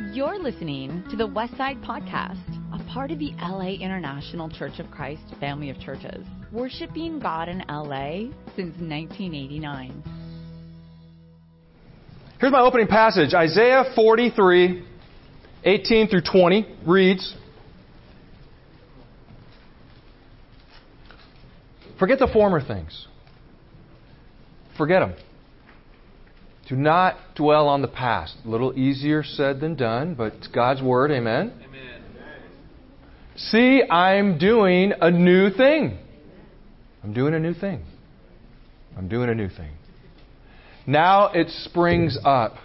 You're listening to the Westside Podcast, a part of the LA International Church of Christ family of churches, worshiping God in LA since 1989. Here's my opening passage Isaiah 43, 18 through 20 reads Forget the former things. Forget them. Do not dwell on the past. A little easier said than done, but it's God's word. Amen. Amen. See, I'm doing a new thing. I'm doing a new thing. I'm doing a new thing. Now it springs up.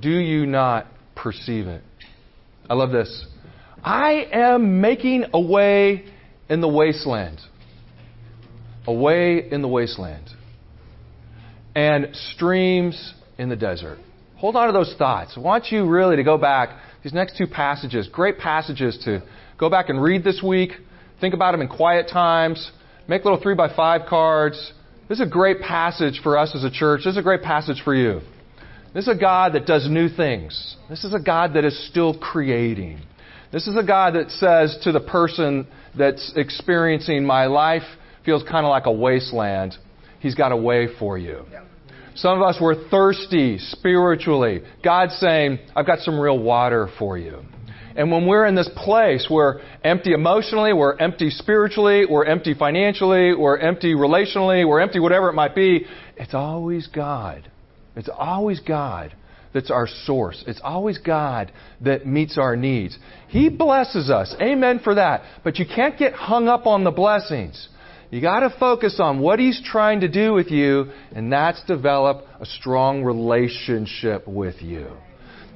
Do you not perceive it? I love this. I am making a way in the wasteland. A way in the wasteland. And streams in the desert. Hold on to those thoughts. I want you really to go back, these next two passages, great passages to go back and read this week. Think about them in quiet times. Make little three by five cards. This is a great passage for us as a church. This is a great passage for you. This is a God that does new things. This is a God that is still creating. This is a God that says to the person that's experiencing my life feels kind of like a wasteland, He's got a way for you. Some of us were thirsty spiritually. God's saying, I've got some real water for you. And when we're in this place, we're empty emotionally, we're empty spiritually, we're empty financially, we're empty relationally, we're empty whatever it might be, it's always God. It's always God that's our source. It's always God that meets our needs. He blesses us. Amen for that. But you can't get hung up on the blessings. You got to focus on what He's trying to do with you, and that's develop a strong relationship with you.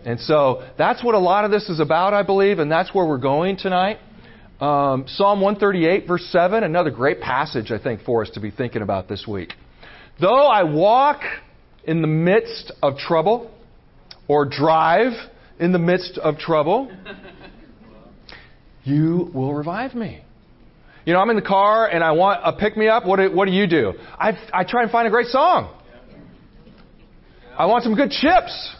And so that's what a lot of this is about, I believe, and that's where we're going tonight. Um, Psalm 138, verse 7, another great passage, I think, for us to be thinking about this week. Though I walk in the midst of trouble, or drive in the midst of trouble, you will revive me. You know, I'm in the car and I want a pick me up. What do, what do you do? I, I try and find a great song. I want some good chips.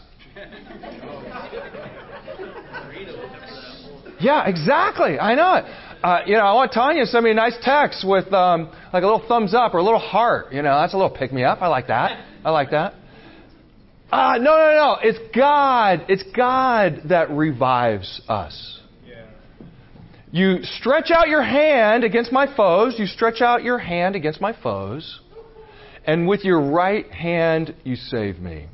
Yeah, exactly. I know it. Uh, you know, I want Tanya to send me a nice text with um, like a little thumbs up or a little heart. You know, that's a little pick me up. I like that. I like that. Uh, no, no, no. It's God. It's God that revives us. You stretch out your hand against my foes. You stretch out your hand against my foes. And with your right hand, you save me.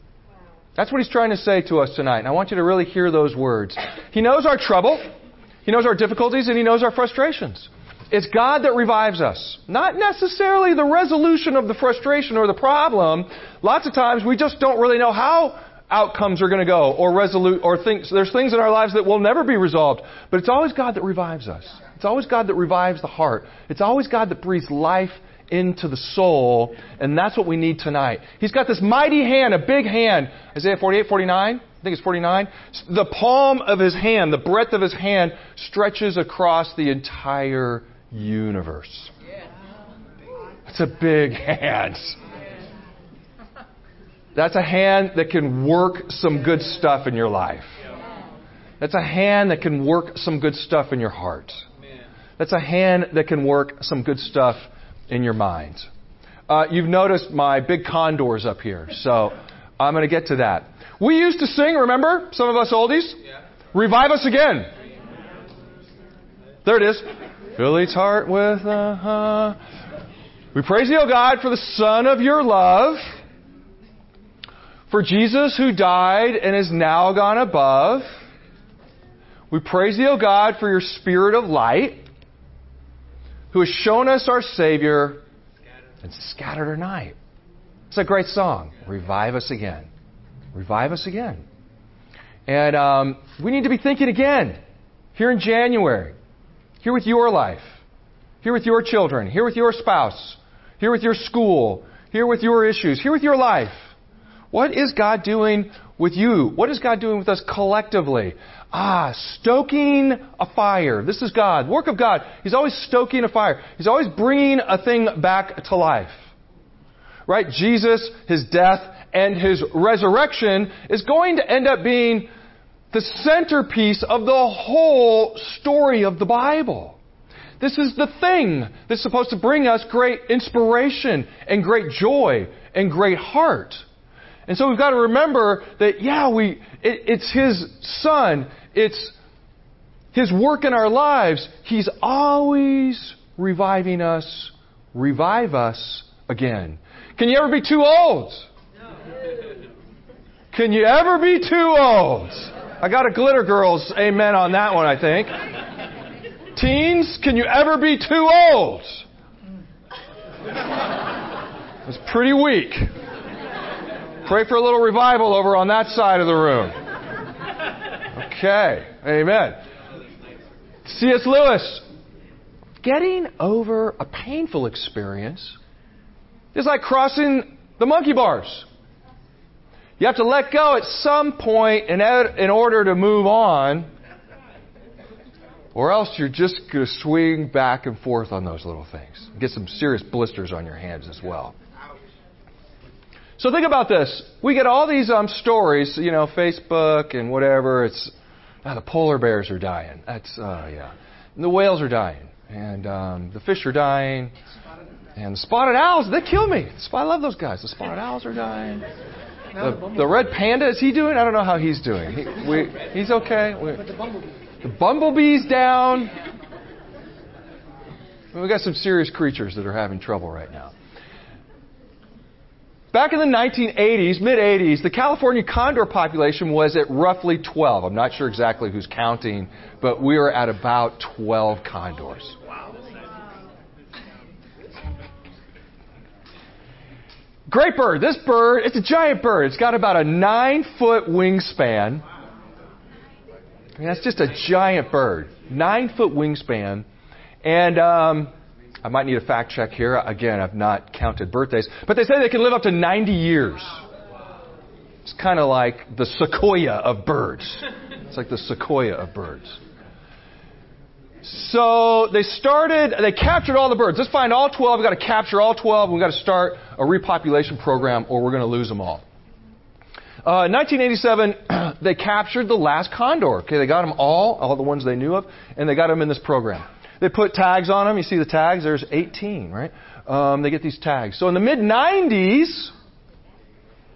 That's what he's trying to say to us tonight. And I want you to really hear those words. He knows our trouble. He knows our difficulties and he knows our frustrations. It's God that revives us. Not necessarily the resolution of the frustration or the problem. Lots of times we just don't really know how outcomes are going to go or resolute or things there's things in our lives that will never be resolved. But it's always god that revives us. It's always god that revives the heart. It's always god that breathes life into the soul and that's what we need tonight. He's got this mighty hand a big hand. Isaiah 48 49 i think it's 49 the palm of his hand the breadth of his hand stretches across the entire universe. It's a big hand that's a hand that can work some good stuff in your life. That's a hand that can work some good stuff in your heart. That's a hand that can work some good stuff in your mind. Uh, you've noticed my big condors up here, so I'm going to get to that. We used to sing, remember? Some of us oldies? Revive us again. There it is. Fill each heart with a. Uh, we praise you, O God, for the Son of your love for Jesus who died and is now gone above, we praise thee, O God, for your Spirit of light, who has shown us our Savior and scattered our night. It's a great song. Revive us again. Revive us again. And um, we need to be thinking again here in January, here with your life, here with your children, here with your spouse, here with your school, here with your issues, here with your life. What is God doing with you? What is God doing with us collectively? Ah, stoking a fire. This is God. Work of God. He's always stoking a fire. He's always bringing a thing back to life. Right? Jesus, His death, and His resurrection is going to end up being the centerpiece of the whole story of the Bible. This is the thing that's supposed to bring us great inspiration and great joy and great heart. And so we've got to remember that, yeah, we, it, it's His Son. It's His work in our lives. He's always reviving us, revive us again. Can you ever be too old? Can you ever be too old? I got a glitter girls amen on that one, I think. Teens, can you ever be too old? It's pretty weak. Pray for a little revival over on that side of the room. Okay, amen. C.S. Lewis, getting over a painful experience is like crossing the monkey bars. You have to let go at some point in, in order to move on, or else you're just going to swing back and forth on those little things. Get some serious blisters on your hands as well. So think about this. We get all these um, stories, you know, Facebook and whatever. It's ah, the polar bears are dying. That's uh, yeah, and the whales are dying, and um, the fish are dying, and the spotted owls. They kill me. I love those guys. The spotted owls are dying. The, the red panda is he doing? I don't know how he's doing. He, we, he's okay. We, the bumblebee's down. We've got some serious creatures that are having trouble right now. Back in the 1980s, mid 80s, the California condor population was at roughly 12. I'm not sure exactly who's counting, but we were at about 12 condors. Great bird. This bird, it's a giant bird. It's got about a nine foot wingspan. I mean, that's just a giant bird. Nine foot wingspan. And um, I might need a fact check here. Again, I've not counted birthdays, but they say they can live up to 90 years. It's kind of like the sequoia of birds. It's like the sequoia of birds. So they started, they captured all the birds. Let's find all 12. We've got to capture all 12. We've got to start a repopulation program or we're going to lose them all. Uh, 1987, they captured the last condor. Okay, they got them all, all the ones they knew of, and they got them in this program. They put tags on them. You see the tags? There's 18, right? Um, they get these tags. So in the mid 90s,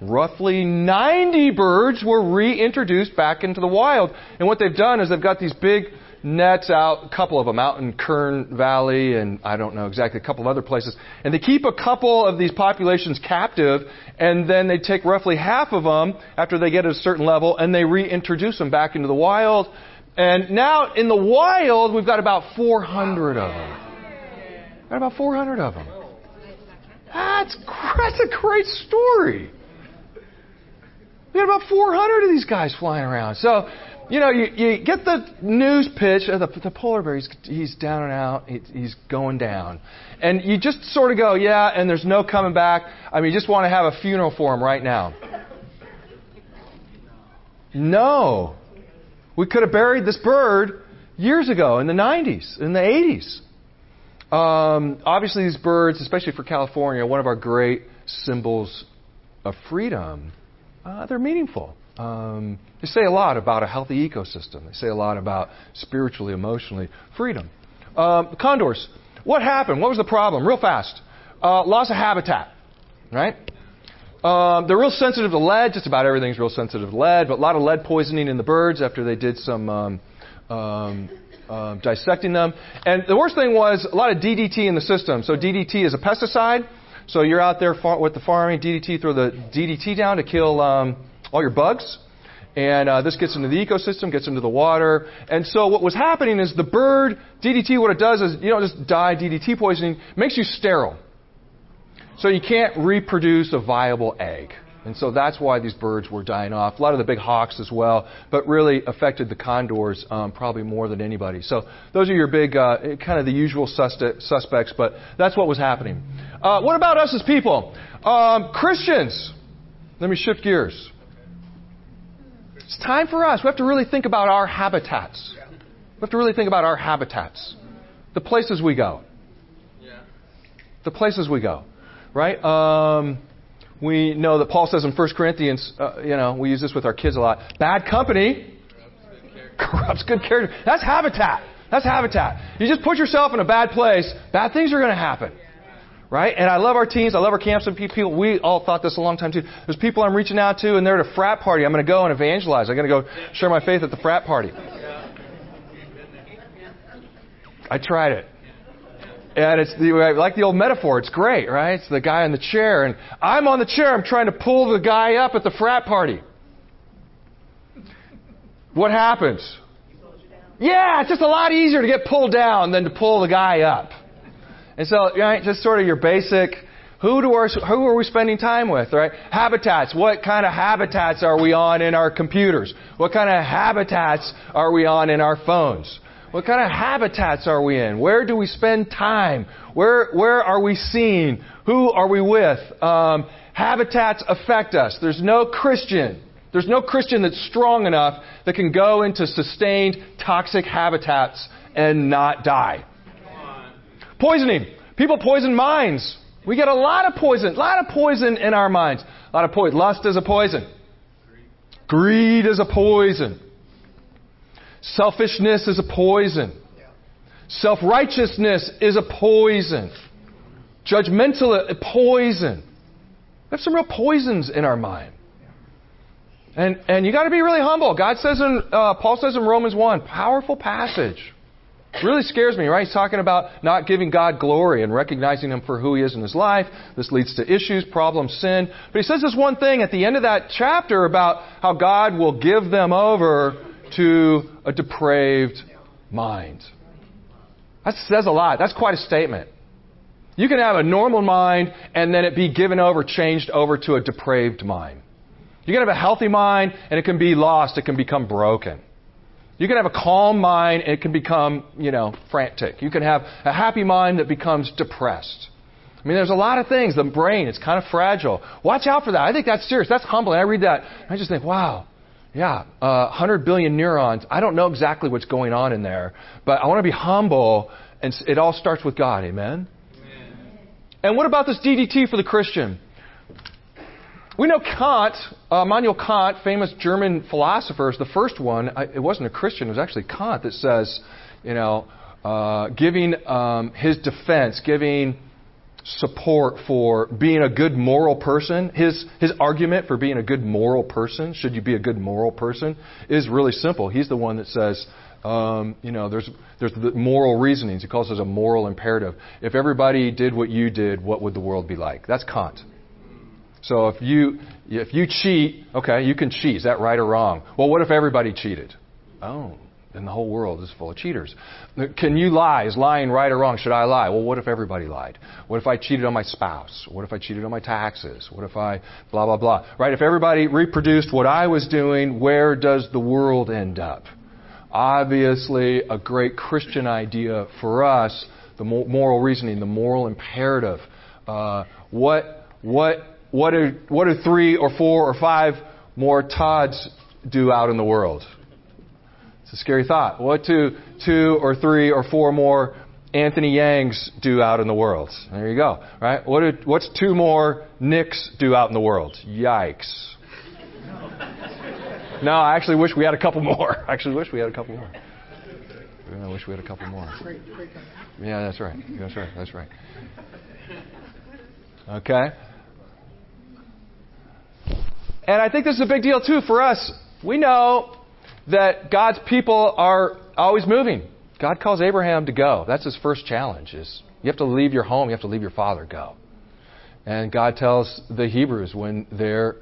roughly 90 birds were reintroduced back into the wild. And what they've done is they've got these big nets out, a couple of them out in Kern Valley and I don't know exactly, a couple of other places. And they keep a couple of these populations captive and then they take roughly half of them after they get at a certain level and they reintroduce them back into the wild and now in the wild, we've got about 400 of them. Got about 400 of them. That's, that's a great story. We got about 400 of these guys flying around. So, you know, you, you get the news pitch of the, the polar bear, he's, he's down and out, he, he's going down. And you just sort of go, yeah, and there's no coming back. I mean, you just want to have a funeral for him right now. No. We could have buried this bird years ago in the 90s, in the 80s. Um, obviously, these birds, especially for California, one of our great symbols of freedom. Uh, they're meaningful. Um, they say a lot about a healthy ecosystem. They say a lot about spiritually, emotionally freedom. Um, condors. What happened? What was the problem? Real fast. Uh, loss of habitat. Right? Um, they're real sensitive to lead. Just about everything's real sensitive to lead, but a lot of lead poisoning in the birds after they did some um, um, uh, dissecting them. And the worst thing was a lot of DDT in the system. So DDT is a pesticide. So you're out there far- with the farming DDT, throw the DDT down to kill um, all your bugs. And uh, this gets into the ecosystem, gets into the water. And so what was happening is the bird, DDT, what it does is, you don't just die DDT poisoning, makes you sterile. So you can't reproduce a viable egg. And so that's why these birds were dying off. A lot of the big hawks as well, but really affected the condors um, probably more than anybody. So those are your big, uh, kind of the usual suspects, but that's what was happening. Uh, what about us as people? Um, Christians. Let me shift gears. It's time for us. We have to really think about our habitats. We have to really think about our habitats. The places we go. The places we go right? Um, we know that Paul says in 1 Corinthians, uh, you know, we use this with our kids a lot. Bad company corrupts good character. That's habitat. That's habitat. You just put yourself in a bad place, bad things are going to happen. Right? And I love our teams. I love our camps and people. We all thought this a long time too. There's people I'm reaching out to and they're at a frat party. I'm going to go and evangelize. I'm going to go share my faith at the frat party. I tried it. And it's the, like the old metaphor. It's great, right? It's the guy in the chair, and I'm on the chair. I'm trying to pull the guy up at the frat party. What happens? Yeah, it's just a lot easier to get pulled down than to pull the guy up. And so, right, just sort of your basic. Who do our, who are we spending time with, right? Habitats. What kind of habitats are we on in our computers? What kind of habitats are we on in our phones? What kind of habitats are we in? Where do we spend time? Where, where are we seen? Who are we with? Um, habitats affect us. There's no Christian. There's no Christian that's strong enough that can go into sustained toxic habitats and not die. Poisoning. People poison minds. We get a lot of poison, a lot of poison in our minds. A lot of poison. Lust is a poison. Greed is a poison. Selfishness is a poison. Self righteousness is a poison. Judgmental, a poison. We have some real poisons in our mind. And, and you got to be really humble. God says in, uh, Paul says in Romans 1, powerful passage. Really scares me, right? He's talking about not giving God glory and recognizing Him for who He is in His life. This leads to issues, problems, sin. But he says this one thing at the end of that chapter about how God will give them over to a depraved mind. That says a lot. That's quite a statement. You can have a normal mind and then it be given over, changed over to a depraved mind. You can have a healthy mind and it can be lost, it can become broken. You can have a calm mind and it can become, you know, frantic. You can have a happy mind that becomes depressed. I mean, there's a lot of things. The brain, it's kind of fragile. Watch out for that. I think that's serious. That's humbling. I read that. I just think, wow, yeah, uh, 100 billion neurons. I don't know exactly what's going on in there, but I want to be humble, and it all starts with God. Amen? Amen. And what about this DDT for the Christian? We know Kant, uh, Immanuel Kant, famous German philosopher, is the first one. I, it wasn't a Christian, it was actually Kant that says, you know, uh, giving um, his defense, giving support for being a good moral person, his, his argument for being a good moral person, should you be a good moral person, is really simple. He's the one that says, um, you know, there's, there's the moral reasonings. He calls it a moral imperative. If everybody did what you did, what would the world be like? That's Kant. So if you, if you cheat, okay, you can cheat. Is that right or wrong? Well, what if everybody cheated? Oh, then the whole world is full of cheaters. Can you lie? Is lying right or wrong? Should I lie? Well, what if everybody lied? What if I cheated on my spouse? What if I cheated on my taxes? What if I blah, blah, blah? Right? If everybody reproduced what I was doing, where does the world end up? Obviously, a great Christian idea for us, the moral reasoning, the moral imperative. Uh, what, what, what, do, what do three or four or five more Todds do out in the world? It's a scary thought. What do two or three or four more Anthony Yangs do out in the world? There you go. Right? What do, what's two more Nicks do out in the world? Yikes. No, I actually wish we had a couple more. I actually wish we had a couple more. I wish we had a couple more. Yeah, that's right. That's right. That's right. Okay. And I think this is a big deal too for us. We know that God's people are always moving. God calls Abraham to go. That's his first challenge is you have to leave your home, you have to leave your father, go. And God tells the Hebrews when they're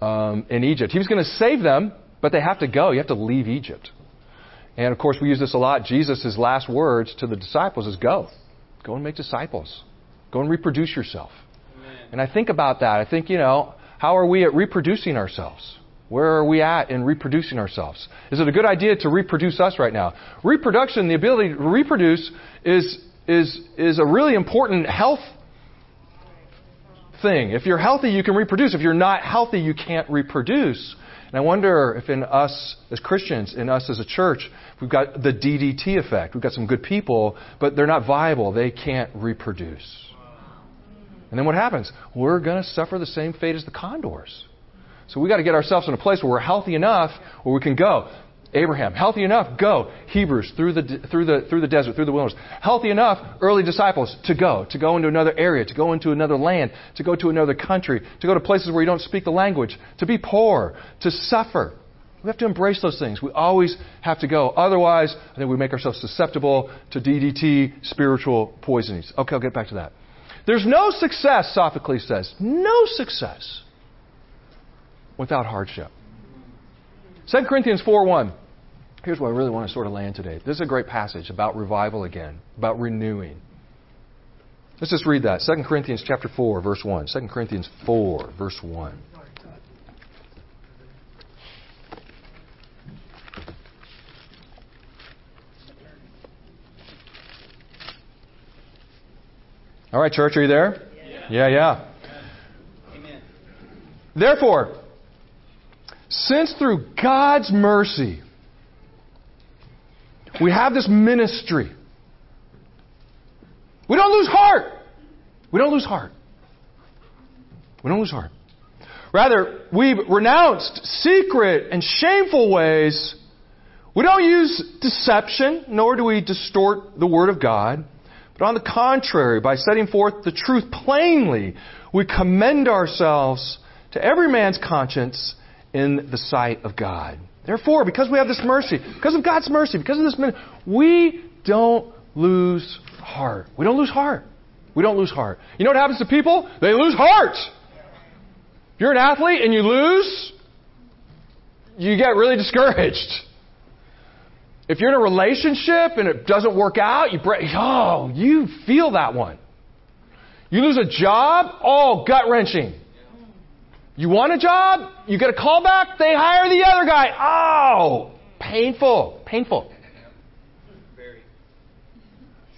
um, in Egypt, He was going to save them, but they have to go. You have to leave Egypt. And of course, we use this a lot. Jesus' last words to the disciples is go. Go and make disciples. Go and reproduce yourself. Amen. And I think about that. I think, you know, how are we at reproducing ourselves? Where are we at in reproducing ourselves? Is it a good idea to reproduce us right now? Reproduction, the ability to reproduce, is, is, is a really important health thing. If you're healthy, you can reproduce. If you're not healthy, you can't reproduce. And I wonder if in us as Christians, in us as a church, we've got the DDT effect. We've got some good people, but they're not viable. They can't reproduce. And then what happens? We're going to suffer the same fate as the condors. So we got to get ourselves in a place where we're healthy enough where we can go. Abraham. Healthy enough, go. Hebrews through the through the through the desert, through the wilderness. Healthy enough, early disciples to go, to go into another area, to go into another land, to go to another country, to go to places where you don't speak the language, to be poor, to suffer. We have to embrace those things. We always have to go. Otherwise, I think we make ourselves susceptible to DDT, spiritual poisonings. Okay, I'll get back to that. There's no success, Sophocles says, no success without hardship. 2 Corinthians 4 1. Here's what I really want to sort of land today. This is a great passage about revival again, about renewing. Let's just read that. 2 Corinthians chapter 4, verse 1. 2 Corinthians 4, verse 1. All right, church, are you there? Yeah, yeah. yeah. Amen. Therefore, since through God's mercy we have this ministry, we don't lose heart. We don't lose heart. We don't lose heart. Rather, we've renounced secret and shameful ways. We don't use deception, nor do we distort the Word of God. But on the contrary, by setting forth the truth plainly, we commend ourselves to every man's conscience in the sight of God. Therefore, because we have this mercy, because of God's mercy, because of this, we don't lose heart. We don't lose heart. We don't lose heart. You know what happens to people? They lose heart. If you're an athlete and you lose, you get really discouraged. If you're in a relationship and it doesn't work out, you break, oh, you feel that one. You lose a job, oh, gut wrenching. You want a job, you get a call back, they hire the other guy. Oh, painful, painful.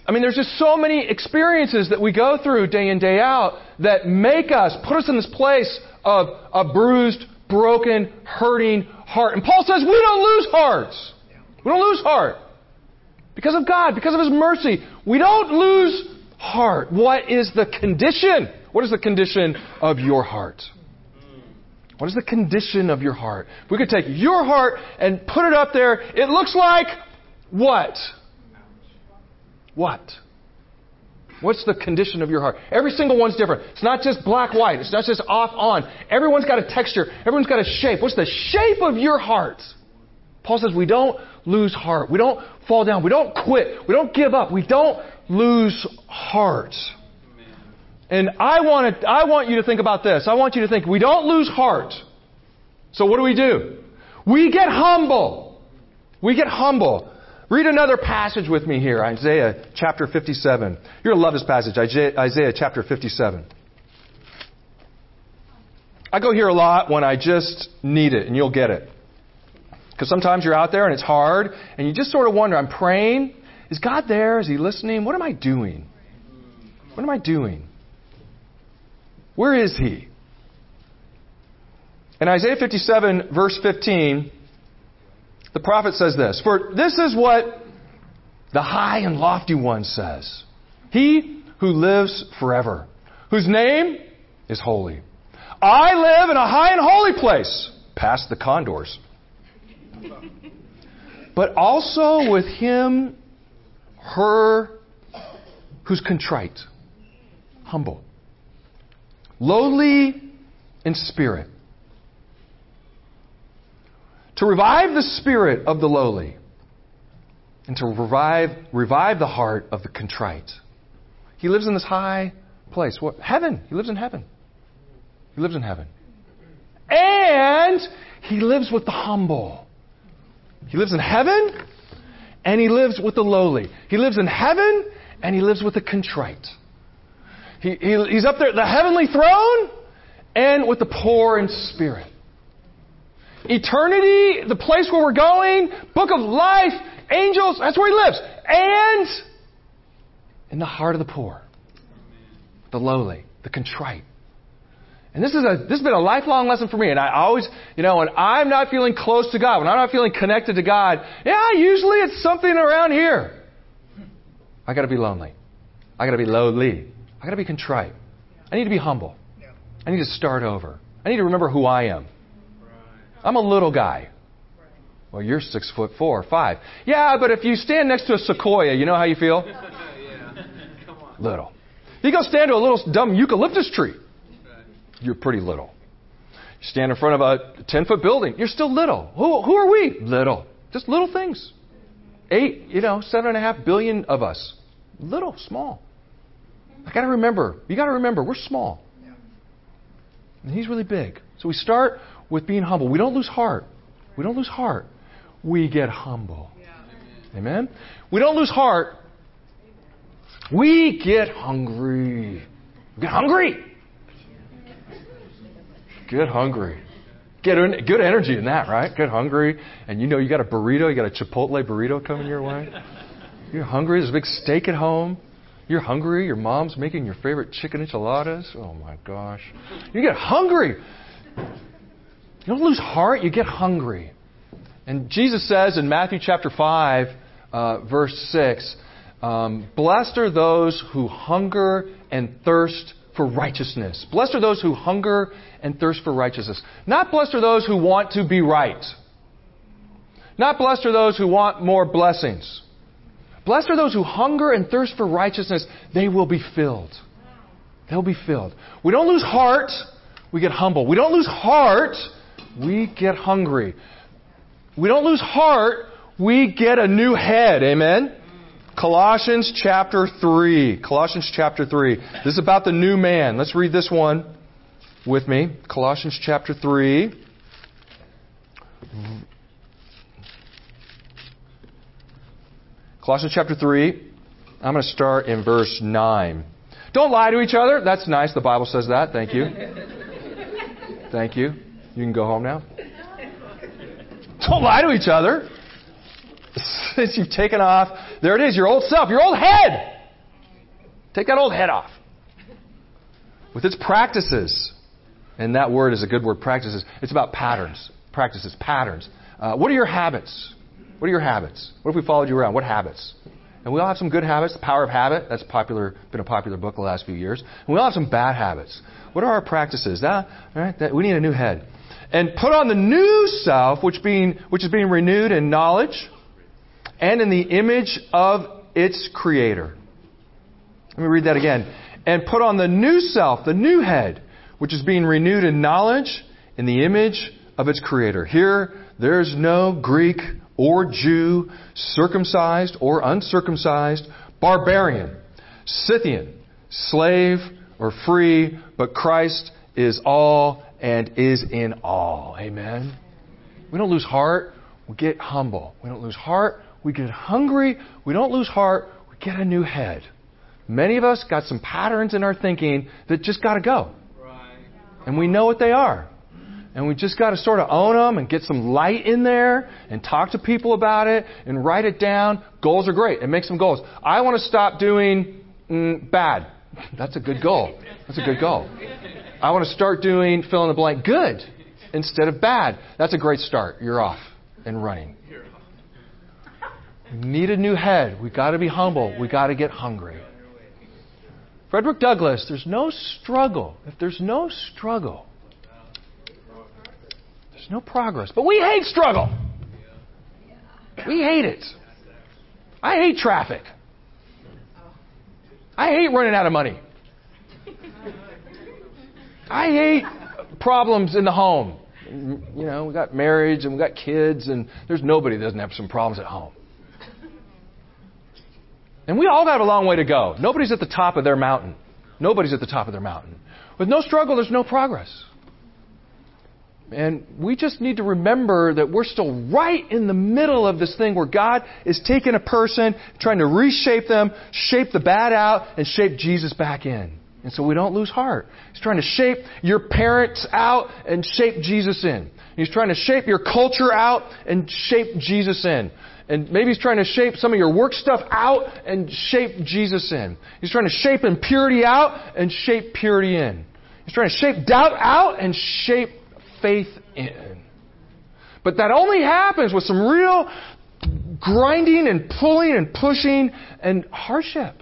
I mean, there's just so many experiences that we go through day in, day out that make us, put us in this place of a bruised, broken, hurting heart. And Paul says we don't lose hearts. We don't lose heart. Because of God, because of His mercy, we don't lose heart. What is the condition? What is the condition of your heart? What is the condition of your heart? If we could take your heart and put it up there, it looks like what? What? What's the condition of your heart? Every single one's different. It's not just black white. It's not just off on. Everyone's got a texture. Everyone's got a shape. What's the shape of your heart? Paul says we don't lose heart. We don't fall down. We don't quit. We don't give up. We don't lose heart. And I want, I want you to think about this. I want you to think we don't lose heart. So what do we do? We get humble. We get humble. Read another passage with me here, Isaiah chapter 57. You're going to love this passage, Isaiah chapter 57. I go here a lot when I just need it, and you'll get it. Because sometimes you're out there and it's hard, and you just sort of wonder, I'm praying. Is God there? Is He listening? What am I doing? What am I doing? Where is He? In Isaiah 57, verse 15, the prophet says this For this is what the high and lofty one says He who lives forever, whose name is holy. I live in a high and holy place, past the condors but also with him, her who's contrite, humble, lowly in spirit. To revive the spirit of the lowly and to revive, revive the heart of the contrite. He lives in this high place. What? Heaven. He lives in heaven. He lives in heaven. And he lives with the humble. He lives in heaven and he lives with the lowly. He lives in heaven and he lives with the contrite. He, he, he's up there at the heavenly throne and with the poor in spirit. Eternity, the place where we're going, book of life, angels, that's where he lives. And in the heart of the poor, the lowly, the contrite. And this is a this has been a lifelong lesson for me. And I always, you know, when I'm not feeling close to God, when I'm not feeling connected to God, yeah, usually it's something around here. I got to be lonely. I got to be lowly. I got to be contrite. I need to be humble. I need to start over. I need to remember who I am. I'm a little guy. Well, you're six foot four or five. Yeah, but if you stand next to a sequoia, you know how you feel? yeah. Come on. Little. You go stand to a little dumb eucalyptus tree. You're pretty little. You stand in front of a 10 foot building. You're still little. Who, who are we? Little. Just little things. Eight, you know, seven and a half billion of us. Little, small. I got to remember. You got to remember, we're small. And he's really big. So we start with being humble. We don't lose heart. We don't lose heart. We get humble. Amen? We don't lose heart. We get hungry. Get hungry. Get hungry. Get good energy in that, right? Get hungry, and you know you got a burrito, you got a Chipotle burrito coming your way. You're hungry. There's a big steak at home. You're hungry. Your mom's making your favorite chicken enchiladas. Oh my gosh. You get hungry. You don't lose heart, you get hungry. And Jesus says in Matthew chapter 5, uh, verse 6, um, Blessed are those who hunger and thirst for righteousness. Blessed are those who hunger and thirst for righteousness. Not blessed are those who want to be right. Not blessed are those who want more blessings. Blessed are those who hunger and thirst for righteousness. They will be filled. They'll be filled. We don't lose heart, we get humble. We don't lose heart, we get hungry. We don't lose heart, we get a new head. Amen? Colossians chapter 3. Colossians chapter 3. This is about the new man. Let's read this one with me. Colossians chapter 3. Colossians chapter 3. I'm going to start in verse 9. Don't lie to each other. That's nice. The Bible says that. Thank you. Thank you. You can go home now. Don't lie to each other. Since you've taken off, there it is, your old self, your old head. Take that old head off. With its practices. And that word is a good word, practices. It's about patterns. Practices, patterns. Uh, what are your habits? What are your habits? What if we followed you around? What habits? And we all have some good habits. The Power of Habit, that's popular, been a popular book the last few years. And we all have some bad habits. What are our practices? That, right, that, we need a new head. And put on the new self, which, being, which is being renewed in knowledge and in the image of its creator. Let me read that again. And put on the new self, the new head, which is being renewed in knowledge in the image of its creator. Here, there's no Greek or Jew, circumcised or uncircumcised, barbarian, Scythian, slave or free, but Christ is all and is in all. Amen. We don't lose heart, we get humble. We don't lose heart, we get hungry. We don't lose heart, we get a new head. Many of us got some patterns in our thinking that just got to go. And we know what they are. And we just got to sort of own them and get some light in there and talk to people about it and write it down. Goals are great. And make some goals. I want to stop doing mm, bad. That's a good goal. That's a good goal. I want to start doing fill in the blank good instead of bad. That's a great start. You're off and running. Need a new head. We've got to be humble. We've got to get hungry. Frederick Douglass, there's no struggle. If there's no struggle, there's no progress. But we hate struggle. We hate it. I hate traffic. I hate running out of money. I hate problems in the home. You know, we got marriage and we got kids, and there's nobody that doesn't have some problems at home. And we all got a long way to go. Nobody's at the top of their mountain. Nobody's at the top of their mountain. With no struggle, there's no progress. And we just need to remember that we're still right in the middle of this thing where God is taking a person, trying to reshape them, shape the bad out, and shape Jesus back in. And so we don't lose heart. He's trying to shape your parents out and shape Jesus in. He's trying to shape your culture out and shape Jesus in. And maybe he's trying to shape some of your work stuff out and shape Jesus in. He's trying to shape impurity out and shape purity in. He's trying to shape doubt out and shape faith in. But that only happens with some real grinding and pulling and pushing and hardship.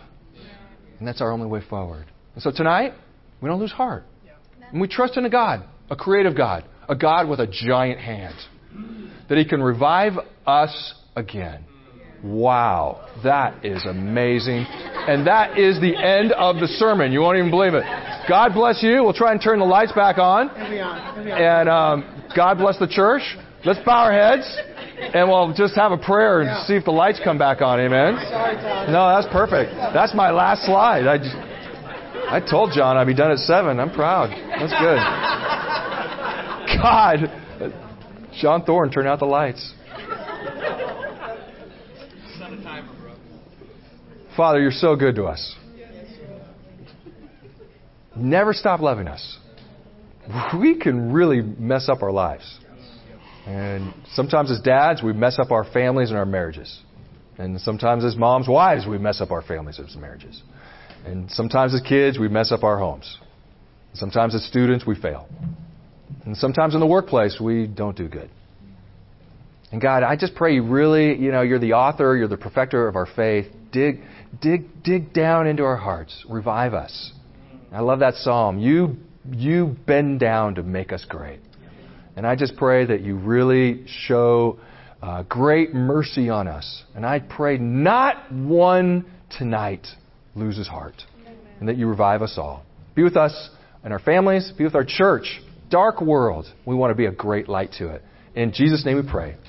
And that's our only way forward. And so tonight, we don't lose heart. And we trust in a God, a creative God, a God with a giant hand. that He can revive us again. Wow, that is amazing. And that is the end of the sermon. You won't even believe it. God bless you. We'll try and turn the lights back on. And um, God bless the church. Let's bow our heads and we'll just have a prayer and see if the lights come back on. Amen. No, that's perfect. That's my last slide. I, just, I told John I'd be done at seven. I'm proud. That's good. God, John Thorne, turn out the lights. Father, you're so good to us. Never stop loving us. We can really mess up our lives. And sometimes as dads, we mess up our families and our marriages. And sometimes as moms, wives, we mess up our families and our marriages. And sometimes as kids, we mess up our homes. Sometimes as students, we fail. And sometimes in the workplace, we don't do good. And God, I just pray you really, you know, you're the author, you're the perfecter of our faith. Dig, dig, dig down into our hearts. Revive us. I love that psalm. You, you bend down to make us great. And I just pray that you really show uh, great mercy on us. And I pray not one tonight loses heart. And that you revive us all. Be with us and our families. Be with our church. Dark world. We want to be a great light to it. In Jesus' name we pray.